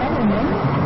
I don't know.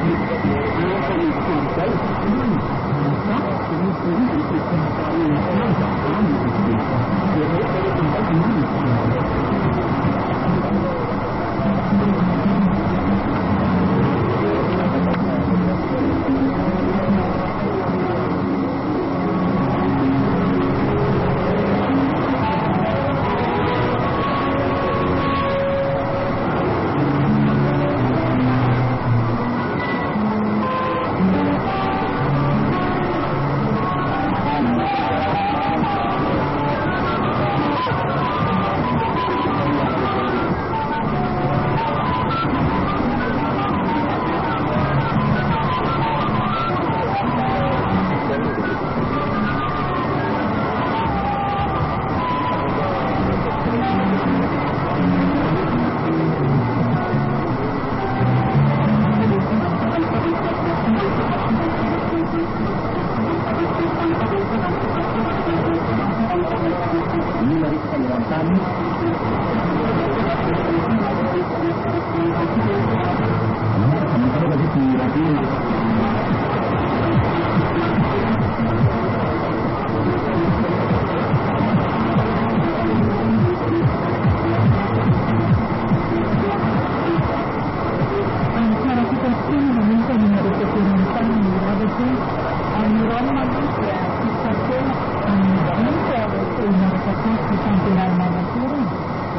Thank you.